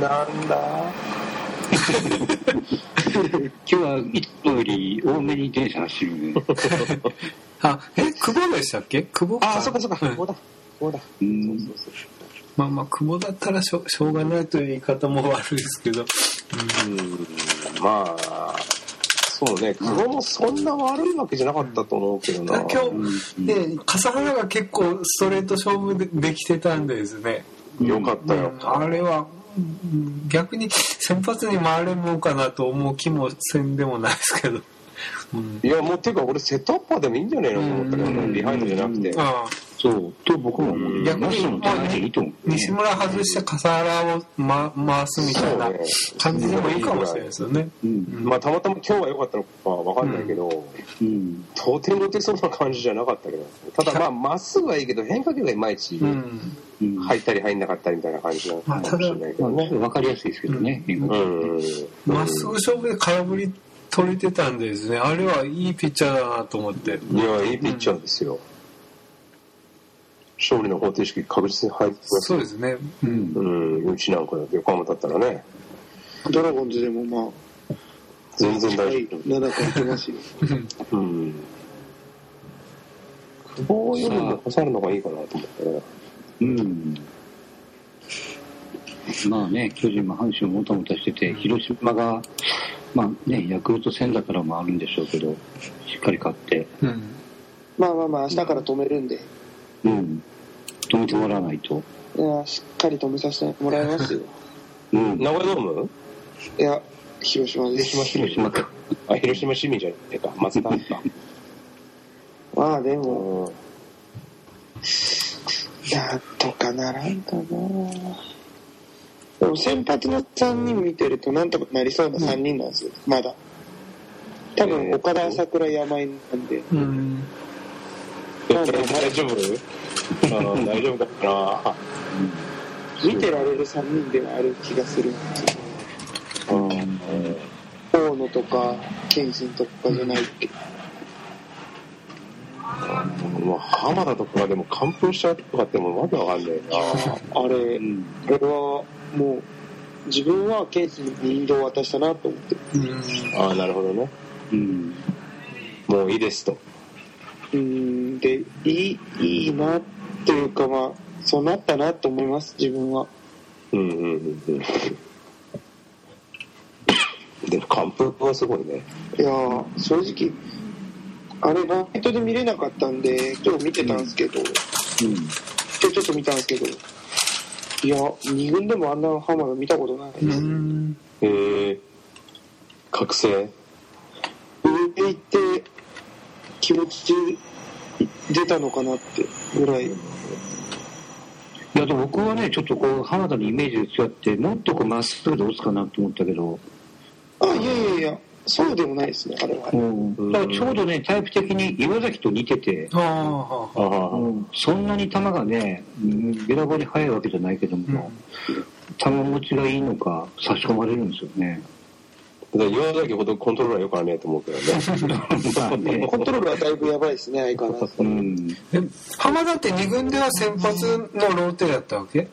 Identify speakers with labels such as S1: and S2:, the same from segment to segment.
S1: なんだ？
S2: 今日はいつもより多めに電車走るね。
S3: あ、え、久保でしたっけ？久保？
S1: ああそっかそっか。
S3: うん。
S1: ここだ。ここだ。
S2: うん。
S1: そうそうそう
S3: まあまあ、久保だったらしょしょうがないという言い方も悪いですけど。
S1: うん。まあそうね。久保もそんな悪いわけじゃなかったと思うけどな。
S3: 今日、ね、笠原が結構ストレート勝負でできてたんですね。
S1: よかったよ、
S3: うん。あれは、うん逆に先発に回れるのかなと思う気もせんでもないですけど。うん
S1: いやもうていうか俺セットアッパーでもいいんじゃねえのと思ったけどビハインドじゃなくて。
S3: ああ
S2: そう、と僕も思う。
S3: 逆に。西村外して笠原を、ま、回すみたいな感じでもいいかもしれないですよね。
S2: うん。
S1: まあたまたま今日は良かったのかわかんないけど、
S2: うん。
S1: とても打てそうな感じじゃなかったけどただまあまっすぐはいいけど変化球がいまいち
S3: うん。
S2: うん。
S1: 入ったり入んなかったりみたいな感じなのかもしれないけ
S2: まあ、
S1: どね
S2: わかりやすいですけどね、
S1: う
S2: 球
S1: ん
S3: まっすぐ勝負で空振り取れてたんでですね、あれはいいピッチャーだなと思って。
S1: いやいいピッチャーですよ、勝利の方程式確実に入ってます
S3: そうですね。うん。
S1: うんうちなんか横浜だったらね
S4: ドラゴンズでもまあ、
S1: 全然大
S4: はい
S1: 丈夫、、
S4: 7個いけますよ。
S1: うん久保よりも刺さるのがいいかなと思ってね
S2: うん。まあね、巨人も阪神ももたもたしてて、広島が、まあね、ヤクルト戦だからもあるんでしょうけど、しっかり勝って、
S3: うん。
S4: まあまあまあ、明日から止めるんで、
S2: うん。止めてもらわないと。
S4: いや、しっかり止めさせてもらいますよ。
S2: うん。
S1: 名古屋ドーム？
S4: いや、広島です。
S2: 広島か。
S1: あ広島市民じゃねえか松田か
S4: まあでも、
S1: うん
S4: なんとかならんかな。でも先発の3人見てるとなんとかなりそうな3人なんですよ、まだ。多分、岡田、朝倉、山井なんで。
S3: うん。
S1: え大丈夫うん大丈夫かな
S4: 見てられる3人ではある気がする。
S1: うん
S4: 大野とか、謙信とかじゃないけど。
S1: まあ、浜田とかがでも完封しちゃうとかってもうわけわかんないな
S4: あれ、
S2: うん。
S4: あれはもう、自分は謙信にリードを渡したなと思って。
S3: うん。
S1: ああなるほどね
S2: うん。
S1: もういいですと
S4: うーん、で、いい、いいなっていうかまあ、そうなったなと思います、自分は。
S1: うんうんうんうんでも完封はすごいね
S4: いやー、正直、あれ、ライトで見れなかったんで、今日見てたんですけど、
S2: うん。
S4: 今日ちょっと見たんですけど、いや、2軍でもあんな浜田見たことないです。
S3: うん。
S1: えー、覚醒
S4: 上行って気持ち出たのかなってぐらい。
S2: いや、でも僕はね、ちょっとこう、浜田のイメージで違って、もっとこう、まっすぐで打つかなと思ったけど、
S4: あ、いやいやいや、そうでもないですね、あれは。
S2: うん。だからちょうどね、タイプ的に岩崎と似てて、
S3: ああ、
S1: ああ
S2: うんそんなに球がね、うんべらぼうに速いわけじゃないけども、球持ちがいいのか、差し込まれるんですよね。
S1: だから岩崎ほどコントロールはよくはねえと思うけどね
S4: コントロールはだいぶやばいですね、相変わらず。
S2: うん。
S3: え、浜田って2軍では先発のローテだったわけ？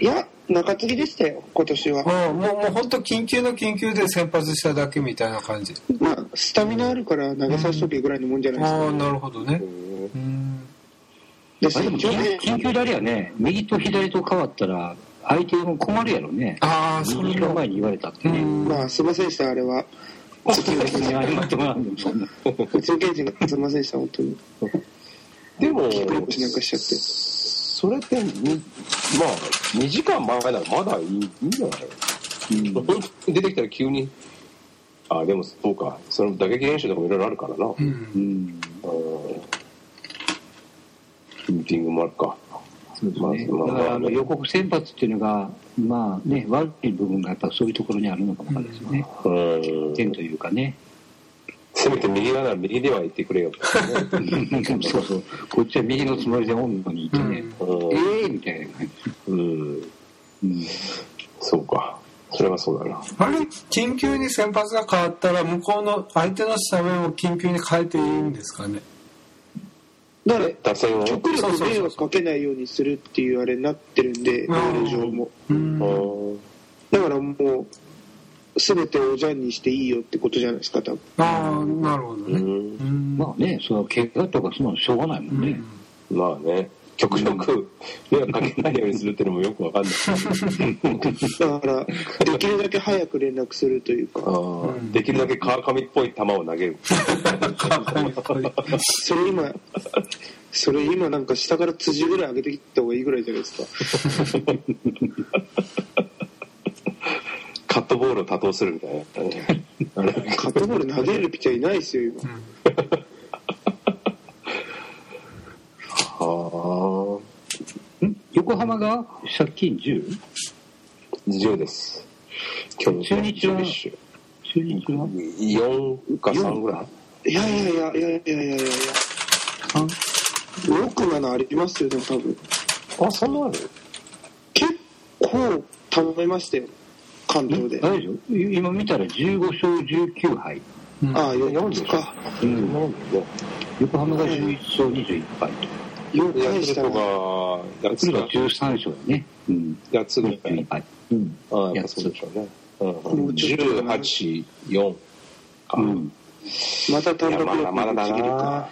S4: いや、中継ぎでしたよ、今年は。
S3: ああ、もう、もう本当緊急の緊急で先発しただけみたいな感じ。
S4: まあ、スタミナあるから投げさせとけぐらいのもんじゃないですか。
S3: ああ、なるほどね。
S1: うん
S3: うん。
S4: で、
S2: 緊急であれやね、右と左と変わったら、相手も困るやろね。
S3: ああ、そ
S2: 2時
S3: れ
S2: 前に言われたってね。
S3: うん。
S4: まあ、すいませんでした、あれは。
S2: 別に謝ってもらうんでもそんな。
S4: 普通検事がすいませんでした、本当に。
S1: でも
S4: なんかしちゃって。
S1: それってにまあ2時間前ならまだいいいいんじゃない、出てきたら急にあでもそうかその打撃練習とかもいろいろあるからな、
S3: う。
S2: うんん。
S1: ミーティングもあるか
S2: そうですね。だからあの予告先発っていうのが、まあね、悪い部分がやっぱそういうところにあるのかもですね。
S1: うん
S2: 点というかね。
S1: せめて右側なら右では言ってくれよ、
S2: そうそう。こっちは右のつもりでおんのにいてね。
S1: うん
S2: ええみたいな感じ。
S1: うん、
S2: うん。
S1: そうかそれはそうだな
S3: あれ、緊急に先発が変わったら、向こうの相手のスタメンを緊急に変えていいんですかね？
S4: だから、
S1: 打線を
S4: 極力迷惑かけないようにするっていうあれになってるんで、ルール上も。
S3: うん。
S1: うん。
S4: だからもう全てをおじゃんにしていいよってことじゃないですか多分。
S3: ああなるほどね。
S1: うん。
S3: うん。
S2: まあね、その怪我とかそんなのしょうがないもんね。
S1: まあね極力迷惑かけないようにするっていうのもよくわかんない。
S4: だからできるだけ早く連絡するというか。
S1: できるだけ川上っぽい球を投げる。
S4: それ今それ今なんか下から辻ぐらい上げてきた方がいいぐらいじゃないですか。
S1: カットボールを多投するみたいなあれ
S4: カットボール投げれるピッチャーいないですよ今
S1: はあ。
S2: ん横浜が？借金 10?
S1: 10です。今日
S2: 中日は？中日は
S1: ?4 か3ぐらい。
S4: いやいやいやいやいやいやいや。
S2: 3?6、
S4: 7ありますよ、でも多分。
S1: あ、そんなある？
S4: 結構頼めましたよ、関東で。
S2: 大丈夫？今見たら15勝19敗。
S3: うん、
S4: ああ、4か。
S2: うん、横浜が11勝21敗と。
S4: 4
S1: ヤクルト
S4: 回した。な
S1: が8つが
S2: ヤクルト13勝だね。うん。
S1: 8つぐらい。
S2: 21敗。うん。
S1: ああやっぱそうでしょうね、うん
S4: もうちょっと
S1: 184か、
S2: うん。
S4: また単独の
S1: まだな
S4: か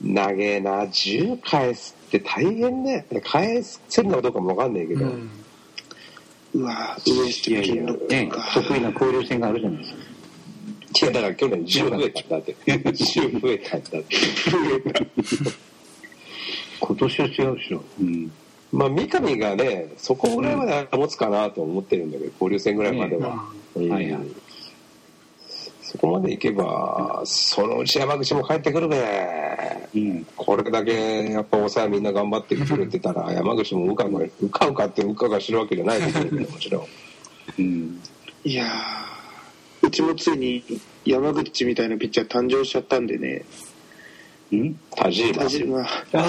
S1: 長えな10返すって大変ね返せるのかどうかもわかんない。けど、
S3: う
S2: 得意な交流戦があるじゃない。ですか。
S1: だから去年10増えたんだって10増えたんだって
S2: 今年は違うでしょ。うん。
S1: まあ三上がねそこぐらいまで持つかなと思ってるんだけど交流戦ぐらいまでは、うん。
S2: はいはい。
S1: そこまでいけばそのうち山口も帰ってくるべ。
S2: うん。
S1: これだけやっぱ抑えみんな頑張ってくれてたら 山口もうかうかうかうかってうかが知るわけじゃないですけどもちろん。
S2: うん。
S4: いやー。うちもついに山口みたいなピッチャー誕生しちゃったんでね。
S2: うん？
S1: 田島。
S4: 田島。田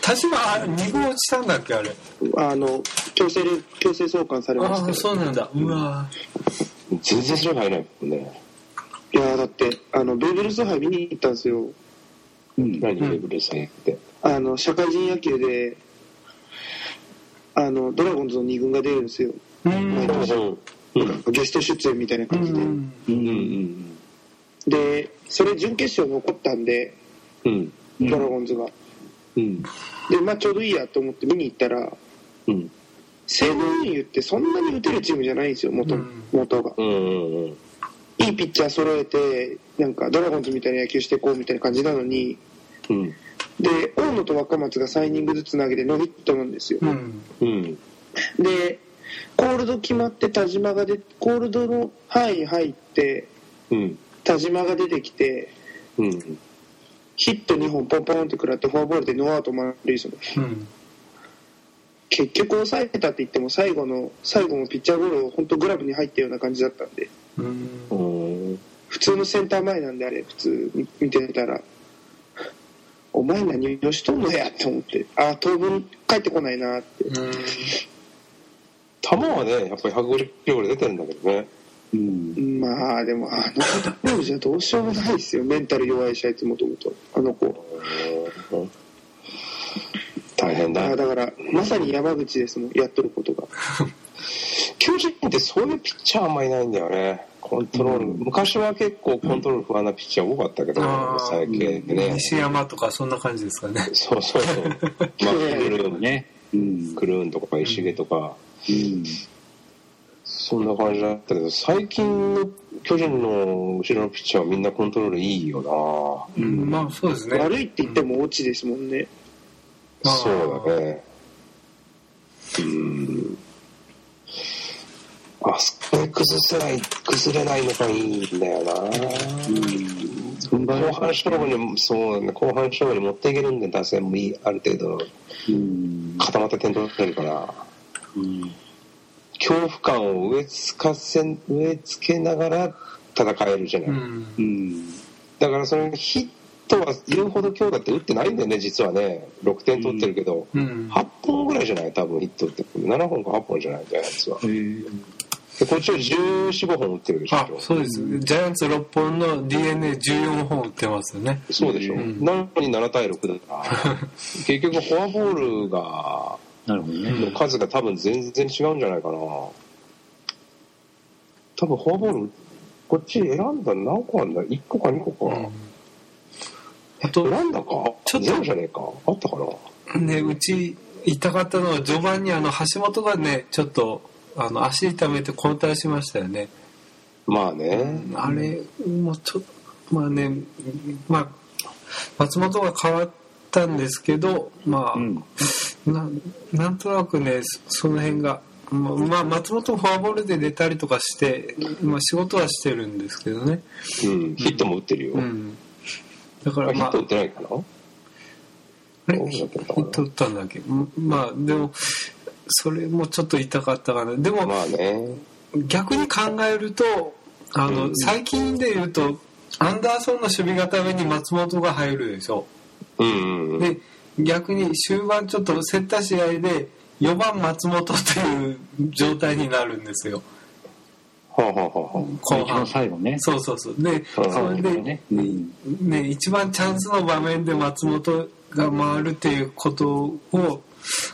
S3: 田島あ2号落ちたんだっけあれ？
S4: あの強制強制送還されま
S3: ああ
S4: した。よ
S3: そうなんだ。うわ
S1: 全然それ入らないもんね。
S4: いやーだってあのベーブ・ルース杯見に行ったんですよ。
S2: うん。
S1: 何ベブルさんって？
S4: あの社会人野球であのドラゴンズの2軍が出るんですよ。
S3: うん。
S4: 毎年
S1: うんうん。
S4: ゲスト出演みたいな
S3: う
S4: 感じで、
S3: ん
S1: うんうん
S4: でそれ準決勝残ったんで
S1: うん。
S2: うん
S4: ドラゴンズが、
S1: うん。
S4: でまあちょうどいいやと思って見に行ったら
S1: うん。
S4: 西武運輸ってそんなに打てるチームじゃないんですよ元,、
S3: うん。
S4: 元が。いいピッチャー揃えてなんかドラゴンズみたいな野球していこうみたいな感じなのに
S1: うん。
S4: で大野と若松が3イニングずつ投げてノーヒットなんですよ、
S3: うん。
S1: うん。
S4: でコールド決まって田島がでコールドの範囲に入って
S1: うん
S4: 田島が出てきて
S1: うん。
S4: ヒット2本ポンポンって食らってフォアボールでノーアウト満塁その
S3: うん。
S4: 結局抑えたって言っても最後の最後のピッチャーゴロ本当グラブに入ったような感じだったんで。
S3: うん。
S1: うん
S4: 普通のセンター前なんであれ普通に見てたら。お前何をしとんのやって思って。ああ当分帰ってこないなって。
S1: 球はねやっぱり150キロぐらい出てるんだけどね
S2: うん。
S4: まあでもあのコントロールじゃどうしようもないですよ。メンタル弱いしあいつもともと。あの子。
S1: うん大変だ。
S4: あだからまさに山口ですもん。やっとることが。
S1: 巨人ってそういうピッチャーあんまいないんだよね。コントロール、昔は結構コントロール不安なピッチャー多かったけど、最近でね、
S3: 西山とかそんな感じですかね。
S1: そうそうそう。まあクルーン
S2: ね。うん。
S1: クルーンとか石毛とか、
S2: うん。
S1: そんな感じだったけど最近の巨人の後ろのピッチャーはみんなコントロールいいよ
S3: うんまあそうですね。
S4: 悪いって言っても落ちですもんね。
S1: な、
S3: あー
S1: そうだね。うん。あそこで崩せない崩れないのがいいんだよな。
S2: うん。
S1: 後半勝負にそうだね。後半勝負に持っていけるんで打線もいいある程度
S2: うん。
S1: 固まって点取れるから。
S2: うん。
S1: 恐怖感を植え付かせ植え付けながら戦えるじゃない、
S3: うん。
S2: うん。
S1: だからそのヒットは言うほど今日だって打ってないんだよね実はね。6点取ってるけど、
S3: うん。
S1: 8本ぐらいじゃない？多分ヒットって7本か8本じゃない？ジャイアンツは。
S2: えー。
S1: でこっちは1415本打ってるでしょ。
S3: あそうです。ジャイアンツ6本の d n a 1 4本打ってますよね。
S1: そうでしょ、
S3: うん。
S1: なのに7対6だから。結局フォアボールが
S2: なるほどね。
S1: の数が多分全然違うんじゃないかな。多分フォアボール、こっち選んだ何個あんだ ?1 個か2個か。
S3: あと、
S1: 選んだか？
S3: ちょっと
S1: ゼロじゃねえか？あったかな？
S3: ね、うち痛かったのは序盤にあの橋本がね、ちょっとあの足痛めて交代しましたよね。
S1: まあね。
S3: あれもうちょっとまあね、まあ松本が変わったんですけど、まあ、
S2: うん。
S3: ななんとなくねそその辺が。まあまあ、松本もフォアボールで出たりとかして、まあ、仕事はしてるんですけどね、
S1: うん。ヒットも打ってるよ。
S3: うん、だからまあ
S1: ヒット打ってないかな？
S3: ヒット打ったんだっけ？うんまあでもそれもちょっと痛かったかなでも、
S1: まあね。
S3: 逆に考えるとあの、
S1: うん
S3: 最近で言うとアンダーソンの守備固めに松本が入るでしょ
S1: うんうんうん。
S3: で逆に終盤ちょっと競った試合で4番松本っていう状態になるんですよ後半
S2: 最後ね。
S3: そうそうそうで
S1: うん
S3: それで
S2: ね。うん。
S3: ね一番チャンスの場面で松本が回るっていうことを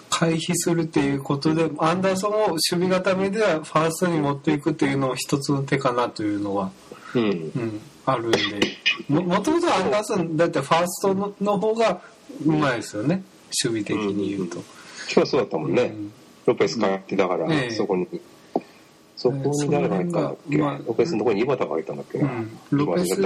S3: 回避するっていうことでアンダーソンを守備固めではファーストに持っていくっていうのも一つの手かなというのは、
S1: うん。
S3: うん、あるんでももともとアンダーソンだってファーストのの方がうまいですよね守備的に言うと。
S1: 今日そうだったもんね。
S3: うん
S1: ロペス帰ってだから、
S3: ええ
S1: そこに。そこに誰が入ったんだっけ、
S3: まあ
S1: ロペスのところに井端が入ったんだっけな。
S3: うんロペス。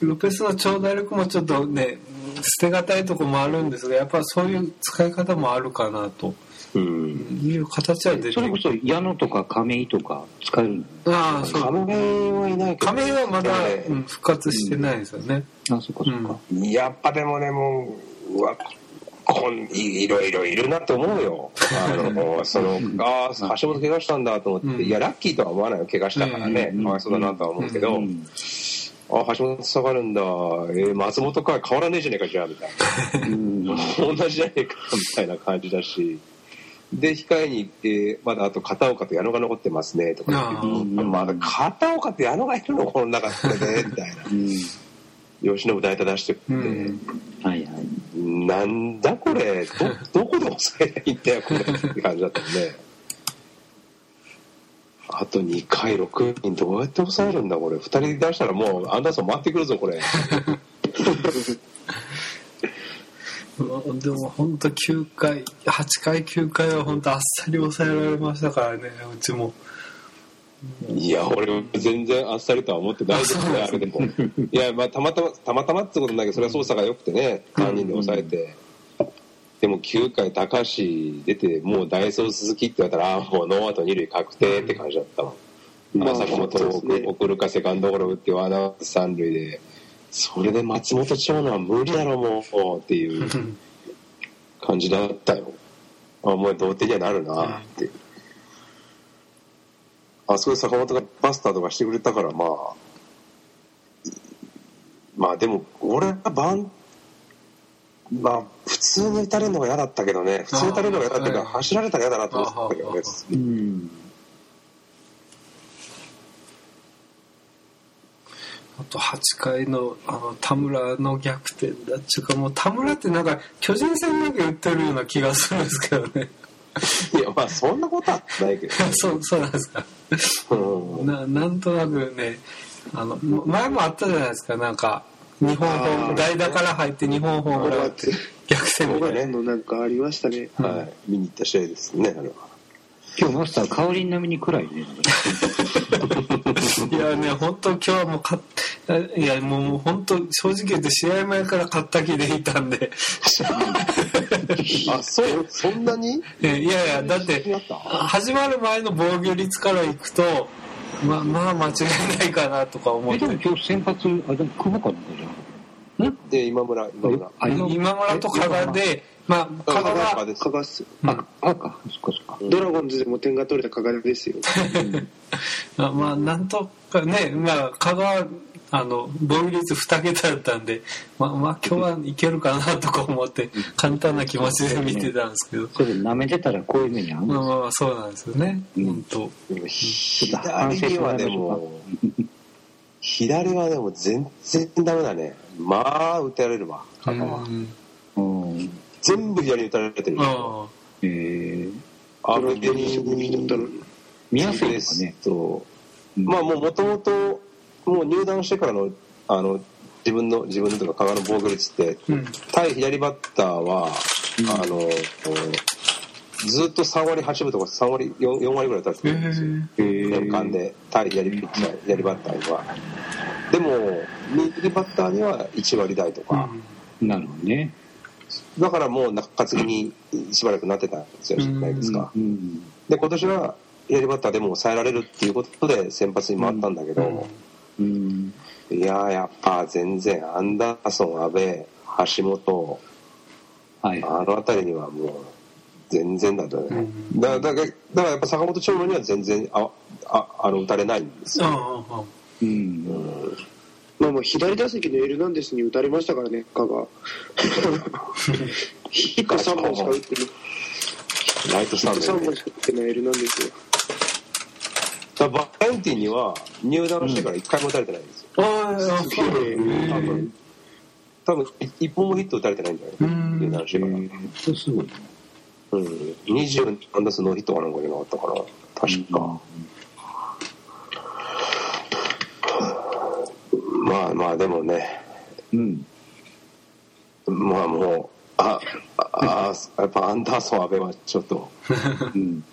S3: ロペスの長打力もちょっとね捨てがたいとこもあるんですがやっぱそういう使い方もあるかなと。
S1: うん。
S3: いう形は出て
S2: それこそ矢野とか亀井とか使えるの
S3: ああそう。
S1: 亀井はいないけど。
S3: 亀井はまだ、復活してないですよね、
S2: あ、そっかそっか。
S1: やっぱでもね、もう、うわ、こんいいろいろいるなって思うよ。あの、その、ああ、橋本怪我したんだと思って、
S3: うん。
S1: いや、ラッキーとは思わないよ、怪我したからね。
S2: うん。
S1: かわいそうだなとは思うけど、
S2: うん
S1: ああ、橋本下がるんだ、えー松本か変わらねえじゃねえか、じゃあ、みたいな。
S2: うん。
S1: 同じじゃねえか、みたいな感じだし。で、控えに行って、まだあと片岡と矢野が残ってますね、とか言って。
S3: あ
S2: ー。
S1: まだ片岡と矢野がいるの、この中でね、みたいな。
S2: うん。
S1: 吉信大体出してくって、
S3: うん。
S2: はいはい。
S1: なんだこれ？どどこで抑えないんだよこれ。って感じだったもんねあと2回6人どうやって抑えるんだこれ。2人出したらもうアンダーソン回ってくるぞこれ。
S3: うんでも本当9回8回9回は本当あっさり抑えられましたからね。うちも。
S1: いや俺全然あっさりとは思ってないですねあれでも。いやまあたまたまたまたまってことだけどそれは操作が良くてね3人で抑えて、でも9回高橋出てもうダイソー鈴木って言われたらあもうノーアウト二塁確定って感じだったわ、まあ、坂本を送送るかセカンドゴロ打ってワンアウト三塁でそれで松本長野は無理だろもうっていう 感じだったよ。あもう同点にはなるなって。あそこで坂本がバスターとかしてくれたからまあまあでも俺はバンまあ普通に打たれるのが嫌だったけどね。普通に打たれるのが嫌だったけど走られたら嫌だなと思ってたけどね。
S3: あ
S2: うん。
S3: あと8回のあの田村の逆転だっちゅうかもう田村ってなんか巨人戦だけ打ってるような気がするんですけどね。
S1: いやまあそんなことはないけど
S3: そうそうなんですか。
S1: うん。
S3: ななんとなくねあの前もあったじゃないですかなんか日本ホー
S1: あー
S3: ム代打から入って日本ホー逆転みたいな
S4: のなんかありましたね。
S1: はい。見に行った試合ですねあれは。
S2: 今日マスター、香り並みに暗いね。
S3: いやね、本当今日はもう勝っいやもうもう本当正直言って試合前から勝った気でいたんで、
S1: あそうそんなに？
S3: えいやいやだって始まる前の防御率からいくと、まあまあ間違いないかなとか思っ
S2: え、
S3: て
S2: で。も今日先発、あ、でも久保かなんかじゃん。
S1: で今村今村。
S2: あ今
S3: 今村と加賀で、まあ加賀
S1: です。
S4: 加賀っす。よ
S3: うん。
S2: あ、あか、そっかそっか。
S4: ドラゴンズでも点が取れた加賀ですよ。
S3: まあまあなんとかね、まあ加賀はあの防御率2桁だったんで、まあまあ今日はいけるかなとか思って簡単な気持ちで見てたんですけど。
S2: それで舐めてたらこういう目に遭う
S3: まあまあまあそうなんですよね。
S2: うん
S3: 本当。
S1: 左にはでも左はでも全然ダメだねまあ打たれるわ香川
S3: うん
S2: うん。
S1: 全部左に打たれてる
S3: あ
S2: えー、
S1: アベ
S4: ドラフトに絞り取ったのに。
S2: 見やすい
S1: です
S2: ね。
S1: と、
S2: うん
S1: まあもうもともともう入団してからのあの自分の自分のとか加賀の防御率って
S3: うん。
S1: 対左バッターは、あのずっと3割8分とか3割 4, 4割ぐらい打たれて
S3: え
S1: るんですよ、
S3: ー
S2: えー。
S1: 年間で対左ピッチャー左バッターには。でも右バッターには1割台とか、
S2: なるほどね。
S1: だからもう中継ぎにしばらくなってたんですよ、じゃないですか、
S2: うん。
S1: で今年は左バッターでも抑えられるっていうことで先発に回ったんだけど、
S2: うん。
S1: いやーやっぱ全然アンダーソン阿部橋本
S2: はい。
S1: あの辺りにはもう全然だとね、
S3: うん
S1: だだからだからやっぱ坂本長野には全然あああの打たれないんですよ、
S3: ああああ
S2: うん。
S4: まあまあ、左打席のエルナンデスに打たれましたからね、香川。ヒット3本しか打ってない。
S1: ライトス
S4: ヒット3
S1: タンドで、
S4: 本しか打ってないエルナンデスよ。
S1: だからバレンティンには入団してから1回も打たれてないんですよ、
S3: あああそう
S4: え
S1: 多分。多分い1本もヒット打たれてないんじゃない
S3: うん。
S1: 入団してから、
S2: それすごい。
S1: うん、20安打数ノーヒットかなんかじゃなかったかな確か、まあまあでもね。
S2: うん。
S1: まあもうあああやっぱアンダーソン阿部はちょっと。
S2: うん。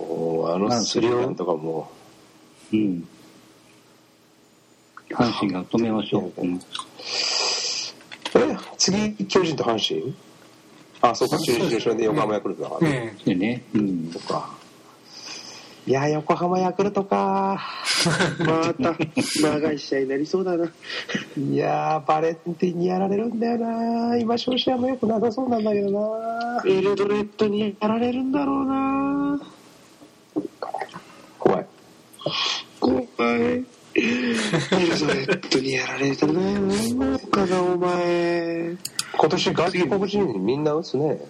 S1: あのスリーランとかも
S2: うん。阪神が止めましょう。うん。
S1: え次巨人と阪神あそうか中日でしょで横浜ヤクルトだからね、
S3: え
S2: でね。うん。
S1: そかいや横浜ヤクルトか
S4: また、長い試合になりそうだな。
S1: いやバレンティンにやられるん。だよな今調子はも良くなさそうなん。だけどな
S4: エルドレッドにやられるん。だろうな。
S1: 怖い
S4: 怖い。エルドレッドにやられたな。香川お前。
S1: 今年外国人みんな打つね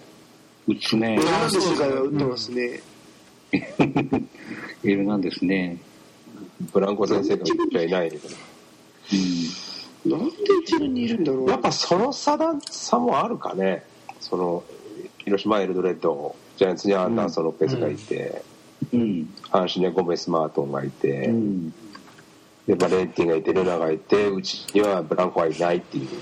S2: 打つね
S4: エル。ナンデスが打ってますね。
S2: エルなんですね。
S1: ブランコ先生が打っちゃいないけど
S2: うん。
S4: なんで一軍にいるんだろう。
S1: やっぱその差だ差もあるかねその広島エルドレッドジャイアンツにアンダーソン・ロペスがいて、
S2: うん。
S1: 阪神にはゴメス・マートンがいて、
S2: うん。
S1: でバレンティンがいてルナがいてうちにはブランコはいないっていう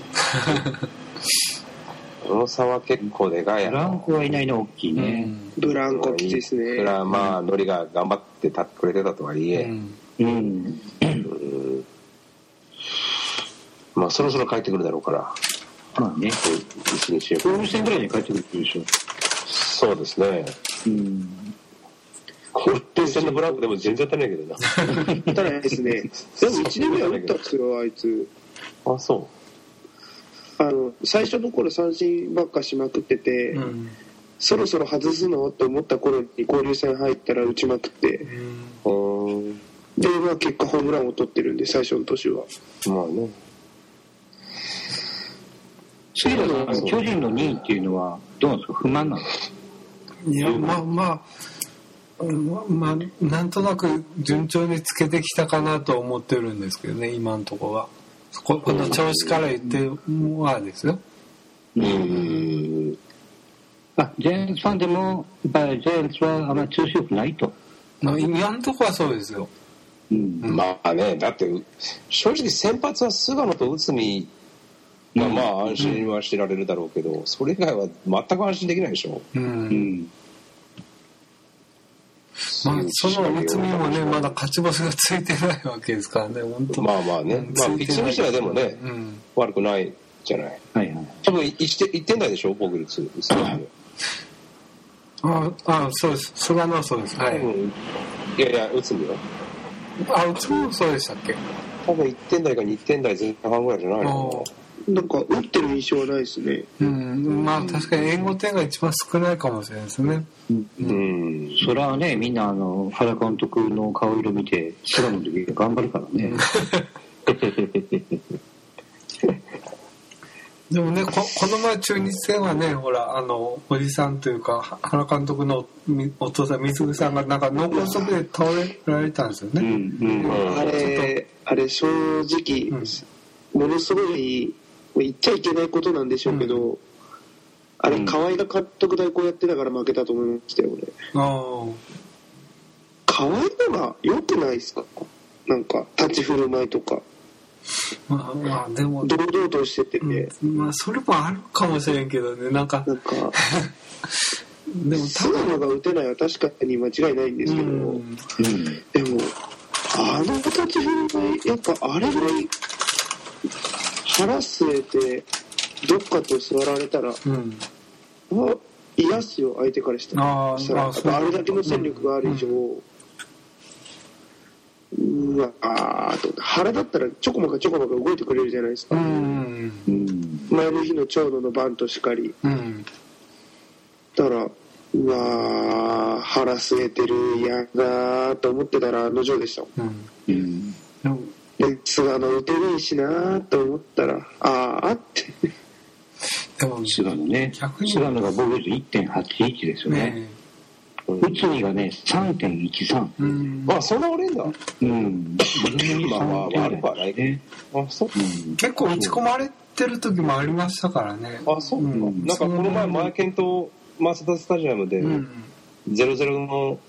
S1: その差は結構でかいやろ
S2: ブランコはいないの大きいね。
S4: ブランコ機ですね。
S1: らまあノリが頑張って立ってくれてたとはいえ、
S3: うん
S2: うん。
S1: うんまあそろそろ帰ってくるだろうから
S2: まあね。
S1: 一日
S2: 交流戦ぐらいに帰ってくるでしょ。
S1: そうですね
S2: うん。
S1: 交流戦のブランコでも全然当たらないけどな。
S4: ただですね、でも1年目は打ったんですよ、あいつ。
S1: あそ
S4: あの、最初の頃三振ばっかしまくってて、
S3: うん
S4: そろそろ外すの？って思った頃に交流戦入ったら打ちまくって、
S1: ううん
S4: で、まあ結果ホームランを取ってるんで、最初の年は。
S1: まあね。
S2: 次の巨人の2位っていうのは、どうなんですか？不満なの？
S3: いやまあまあうんまあなんとなく順調につけてきたかなと思ってるんですけどね今のところはここの調子から言ってはですよ
S1: うん
S2: あ、ジャイアンツファンでも、やっぱりジャイアンツはあまり調子良くないと。
S3: まあ今のところはそうですよ
S2: うん。
S1: まあねだって正直先発は菅野と内海がまあ安心はしてられるだろうけど、それ以外は全く安心できないでしょ
S3: うん、
S2: うん。
S3: まあその内海もねまだ勝ち星がついてないわけですからね。本当
S1: まあまあね、まあ、ピッチングしてはでもね、
S3: うん。
S1: 悪くないじゃない。
S2: はいはい。
S1: 多分 1, 1点台でしょ？防御率
S3: ああそうです。菅野はそうです。はい、
S1: うん。いやいや内海は
S3: あうちもそうでしたっけ？
S1: 多分1点台か2点台前半ぐらいじゃないの
S4: なんか打ってる印象はないですね。
S3: うん。まあ確かに援護点が一番少ないかもしれないですね。
S1: うん。
S2: それはね、みんなあの、原監督の顔色見て、菅野の時頑張るからね。
S3: でもねここの前中日戦はねほらあのおじさんというかは原監督のみお父さん水口さんがなんか脳梗塞で倒れられたんですよ
S2: うん、
S3: ね、
S2: うん。
S4: あれ、あれ正直、ものすごい、言っちゃいけないことなんでしょうけど、あれ河合が監督代行やってたから負けたと思いましたよ俺。
S3: あ
S4: 河合のが良くないですか？なんか立ち振る舞いとか。
S3: あまあまあでも、
S4: 堂々としてて、
S3: うん、まあそれもあるかもしれんけどね。なんか。
S4: なんか。
S3: でも多
S4: 菅野が打てないは確かに間違いないんですけど、
S3: 分うん
S2: うん。
S4: でもあの立ち振る舞いやっぱあれぐらい腹据えてどっかと座られたら
S3: うん。
S4: あ嫌っすよ相手からしたら。
S3: あー
S4: したら
S3: あ
S4: れだけの戦力がある以上、うわあーと腹だったらちょこまかちょこまか動いてくれるじゃないですか、
S3: うん。
S2: うん。
S4: 前の日の長野のバントしかり。
S3: うん。
S4: だからうわー腹据えてる嫌だーと思ってたら野上でしたもん。
S3: うん。
S2: うん。
S4: 菅野打てねえしなーと思ったらああって
S3: でも
S2: 菅野ね。菅野が防御率1.81ですよね。
S3: ね
S2: 内海がね、3.13。
S3: うん
S1: あそんな悪いんだ
S2: うん。
S1: まあまあ悪くはない
S2: ね。
S1: あそう
S2: うん。
S3: 結構打ち込まれてる時もありましたからね
S1: あそうか、
S3: うん
S1: なんかこの前前健とマツダスタジアムで
S3: うん
S1: 0-0の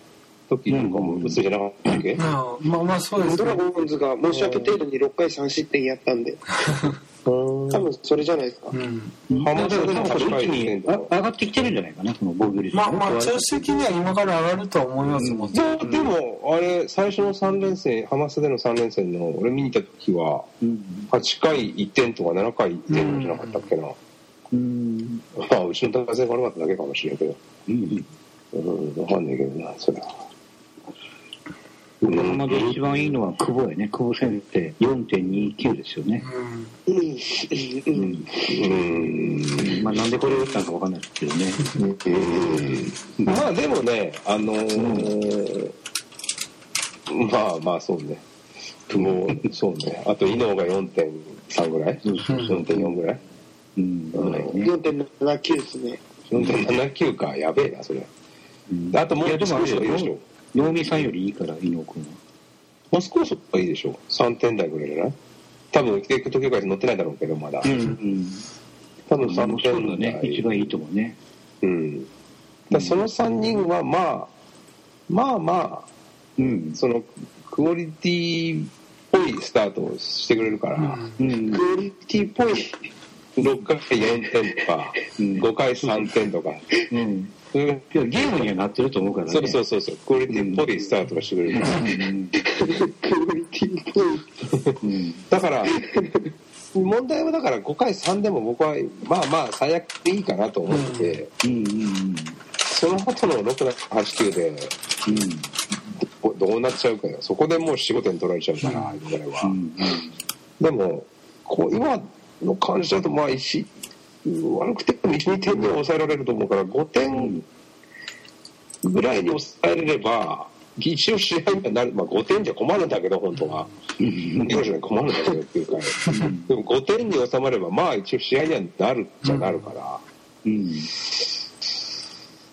S1: 時なんかも打つじゃなかったっけ、
S3: ああまあまあそうです
S4: ドラ
S3: ね
S4: ゴンズが申し訳程度に6回3失点やったんで多分それじゃないですか
S3: うん
S1: 浜田でも
S2: 多分
S1: 8回
S2: 内海あ上がってきてるんじゃないかな、その防御率
S3: まあまあ調子的には今から上がるとは思いますもん
S1: いやでもあれ最初の3連戦ハマスでの3連戦の俺見に行った時は
S2: うん。
S1: 8回1点とか7回1点じゃなかったっけな、
S2: うん。
S1: まあうちの打線が悪かっただけかもしれんけど
S2: うん。
S1: うん分かんないけどなそれは
S2: このままで一番いいのは久保やね。久保先生。4.29ですよね。
S3: うん。
S4: うん。うん。うん
S1: うん
S2: まあなんでこれを打ったのかわかんないですけどね。
S1: まあでもねあのーまあまあそうね。もうそうね。あと伊能が4.3ぐらい？
S2: そうそう
S1: 4.4ぐらい？
S2: うん。ぐらいね。
S4: 4.79ですね。
S1: 4.79か。やべえなそれ。あともう少しでしょ
S2: 能見さんよりいいから、伊野くんは。
S1: もう少しはいいでしょ3点台ぐらいじゃない多分結局東京会乗ってないだろうけどまだ
S2: うん。
S1: 多分3
S2: そうだ
S1: 点
S2: ね。
S1: 台
S2: 一番いいと思うね。
S1: うんだその3人はまあまあまあ
S2: うん。
S1: そのクオリティっぽいスタートをしてくれるから、
S2: うん。
S4: クオリティっぽい
S1: 6回4点とか、
S2: うん
S1: 5回3点とか、
S2: うん。
S1: それが
S2: いやゲームにはなってると思うからね。
S1: そうそうそうそうクオリティっぽいスタートがしてくれるから、
S2: うん。
S4: クオリティっぽい
S2: うん。
S1: だから問題はだから5回3でも僕はまあまあ最悪でいいかなと思って、
S2: うん。うん。
S1: その後の689で
S2: うん。
S1: どどうなっちゃうかよそこでもう45点取られちゃうから今ぐらいは、
S2: うん。
S1: でもこう今の感じだとまあ石悪くても12点には抑えられると思うから5点ぐらいに抑えれれば一応試合にはなる、まあ、5点じゃ困るんだけど本当は。
S2: うん。
S1: 5点じゃ困るんだけど9回でも5点に収まればまあ一応試合にはなるっちゃなるから、
S2: うん。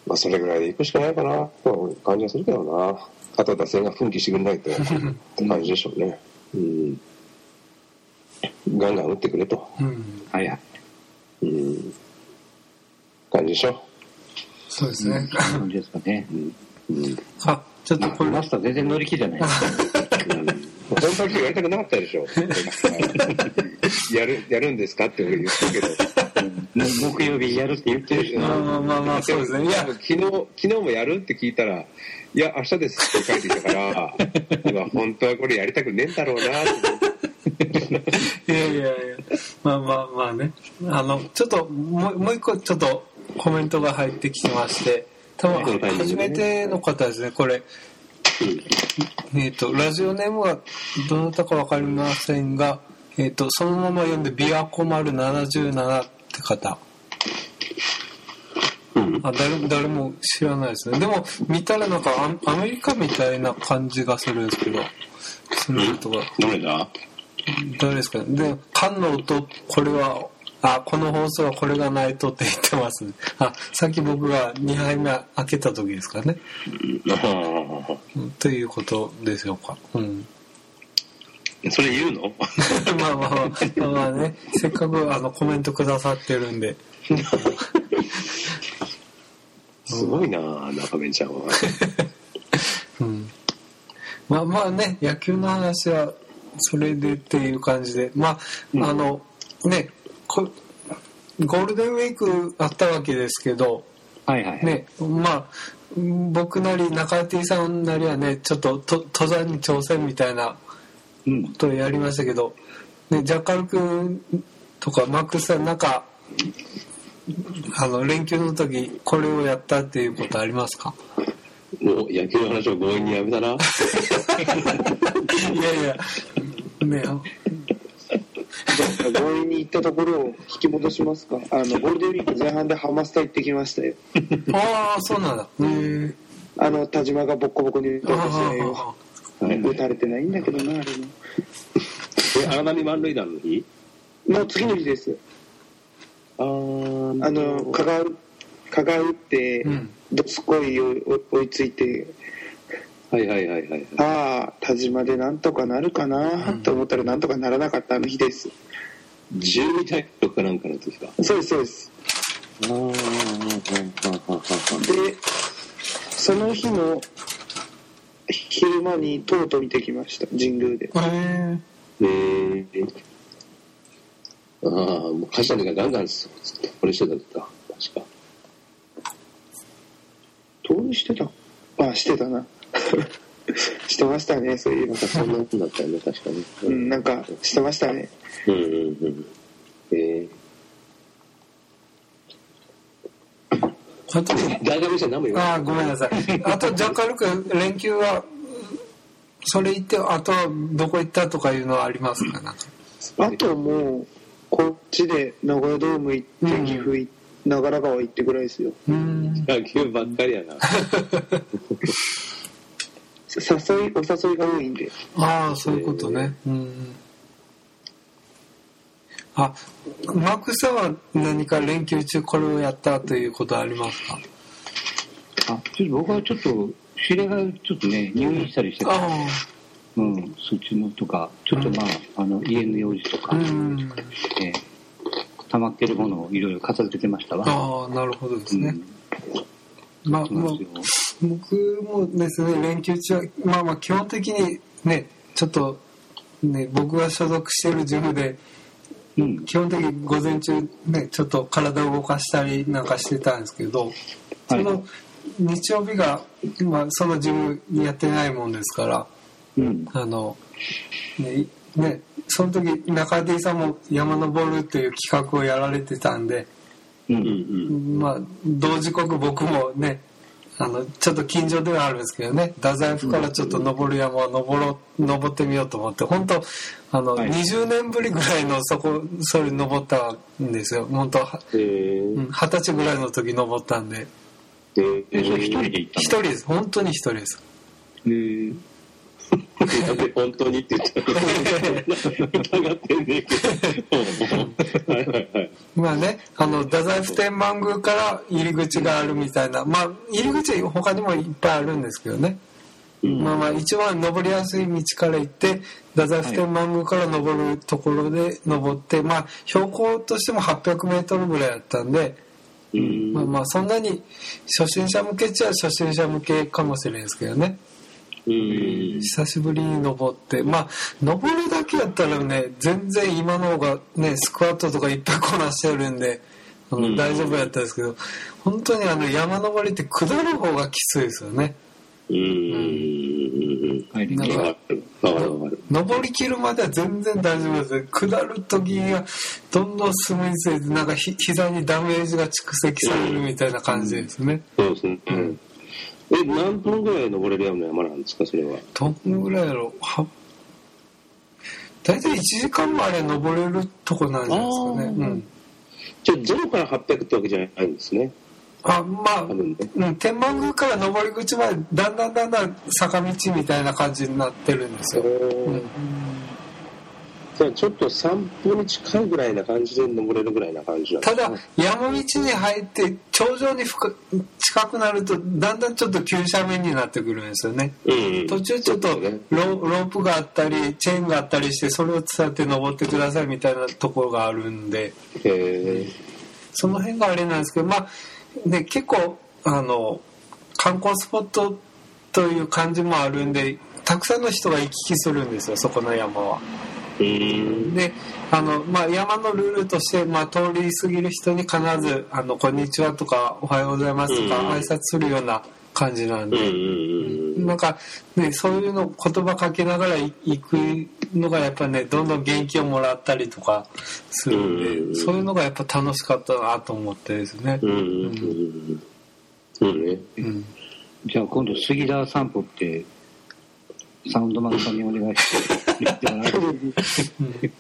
S1: まあそれぐらいでいくしかないかな。という感じはするけどな。あとは打線が奮起してくれないとって感じでしょうね。うん。ガンガン打ってくれと。
S3: うん。
S2: はいはい。
S1: うん。感じでしょ？
S3: そうですね。
S2: 感じですかね。
S1: うん。
S3: あちょっとこれ
S2: マスター全然乗り気じゃない。
S1: 本当はやりたくなかったでしょ。やるやるんですかって俺言ったけど。
S2: 木曜日やるって言ってるし
S3: まあまあまあまあそうですね。いや。
S1: 昨日昨日もやるって聞いたら「いや明日です」って書いていたから今本当はこれやりたくねえんだろうなって
S3: いやいやいや。まあまあまあね。あのちょっともうもう一個ちょっとコメントが入ってきてまして。多分初めての方ですねこれ。えっ、とラジオネームはどなたか分かりませんがえっ、とそのまま読んで琵琶湖丸77って方。あ誰誰も知らないですね。でも見たらなんかアアメリカみたいな感じがするんですけど。その人が。
S1: どれだ？
S3: 誰ですか？ねで缶の音これはあこの放送はこれがないとって言ってます。ねあさっき僕が2杯目開けた時ですかね、うん、ということでしょうか。うん。
S1: それ言うの？
S3: まあまあまあまあまあね。せっかくあのコメントくださってるんで。
S1: すごいな中目ちゃんは。
S3: うん、まあまあね野球の話はそれでっていう感じでまあ、あのねこゴールデンウィークあったわけですけど
S2: はいはいはい。
S3: ねまあ僕なり中 T さんなりはねちょっとと登山に挑戦みたいな
S2: うん。
S3: ことをやりましたけど、ね、ジャカル君とかマックスさんなんかあの連休の時これをやったっていうことありますか？
S1: もう野球の話を強引にやめたな。
S3: いやいやね
S4: じゃあ強引に行ったところを引き戻しますか。あのゴールデンウィーク前半でハマスタ行ってきましたよ。
S3: ああそうなんだ。へえ
S4: あの田島がボッコボコに打った試合を打たれてないんだけどなあれも。
S1: え、荒波満塁弾の日？
S4: の次の日です。
S1: あー
S4: あの蚊が蚊が打って、
S3: うん。
S4: どすこいを追いついて
S1: はいはいはいはい。
S4: ああ田島でなんとかなるかなと思ったらなんとかならなかったあの日です
S1: 12対6かなんかの時か。
S4: そうですそうです
S1: ああ、
S4: でその日の昼間にとうとう見てきました神宮で
S3: へえ
S1: ええああ、もう会社の時はガンガンこれしてたんだ。確か。
S4: どうしてたあしてたな してましたね。そういえば
S1: なんかそんなもんだったよね、確かに。
S4: うん。なんかしてましたね。
S1: うんうんうん。え
S3: あと
S1: え大学生何も言わない。
S3: ああごめんなさい。あとジャカル君連休はそれ行ってあとはどこ行ったとかいうのはありますか？
S4: あともうこっちで名古屋ドーム行って
S3: うん
S4: 岐阜行って長良川行ってぐらいですよ。
S3: うん。
S1: 野球ばっかりやな。
S4: 誘いお誘いが多いんで。
S3: ああそういうことね。うんあマークさんは何か連休中これをやったということはありますか？
S2: あ、ちょっと僕はちょっと、知り合いがちょっとね、入院したりしてて、
S3: あ
S2: うん、そっちのとか、ちょっとまあ、あの、家の用事とか、
S3: あうん。
S2: えー溜まってるものをいろいろ片付けてましたわ。
S3: ああなるほどですね、
S2: うん。
S3: まあもう
S2: そうなんですよ
S3: 僕もですね連休中はまあまあ基本的にねちょっとね僕が所属しているジムで
S2: うん。
S3: 基本的に午前中ねちょっと体を動かしたりなんかしてたんですけどその日曜日が、まあ、そのジムやってないもんですから
S2: うん。
S3: あのねいねその時中出さんも山登るという企画をやられてたんで
S2: う。
S1: うんん
S3: まあ同時刻僕もねあのちょっと近所ではあるんですけどね。太宰府からちょっと登る山を登ろう登ってみようと思って本当あの、
S2: はい。
S3: 20年ぶりぐらいのそこそれ登ったんですよ。本当二十歳ぐらいの時登ったんで。
S1: ー、
S2: え、一人で行った
S3: 一人です。本当に一人です。
S2: のへー
S1: なんで本当にって言ったら疑ってんねえけど。はいはいはい。
S3: まあねあの太宰府天満宮から入り口があるみたいなまあ入り口は他にもいっぱいあるんですけどねまあまあ一番登りやすい道から行って太宰府天満宮から登るところで登って、まあ標高としても800メートルぐらいあったんで、
S1: うん
S3: まあまあそんなに初心者向けっちゃ初心者向けかもしれないですけどね
S1: うん
S3: 久しぶりに登ってまあ登るだけやったらね全然今の方がねスクワットとかいっぱいこなしてるんであの
S1: うん。
S3: 大丈夫やったんですけど本当にあの山登りって下る方がきついですよね。
S1: うん。
S3: なんか登りきるまでは全然大丈夫です。下る時がどんどん進みついてなんかひ膝にダメージが蓄積されるみたいな感じですね、
S1: そうですね、え何分ぐらい登れるような山なんですかそれは？
S3: どんぐらいやろは大体1時間もあれ登れるとこなんじゃないですかね。うん。
S1: じゃあゼロから800ってわけじゃないんですね。
S3: あまあ、うん、天満宮から登り口までだんだんだんだん坂道みたいな感じになってるんですよ、うん
S1: じゃあちょっと散歩に近いぐらいな感じで登れるぐらいな感じなんですか
S3: ただ山道に入って頂上に深近くなるとだんだんちょっと急斜面になってくるんですよね。
S1: うん
S3: 途中ちょっとロロープがあったりチェーンがあったりしてそれを伝って登ってくださいみたいなところがあるんで。その辺があれなんですけどまあね結構あの観光スポットという感じもあるんでたくさんの人が行き来するんですよそこの山は。
S1: うん
S3: であの、まあ、山のルールとして、まあ、通り過ぎる人に必ず「あのこんにちは」とか「おはようございます」とか
S1: うん。
S3: 挨拶するような感じなんで、なんかねそういうの言葉かけながら行くのがやっぱねどんどん元気をもらったりとかするんで、
S1: うん
S3: そういうのがやっぱ楽しかったなと思ってですね。
S1: うんうんうんうん。ね。
S3: うん。
S2: じゃあ今度杉田散歩ってサウンドマンさんにお願いして言ってもらえる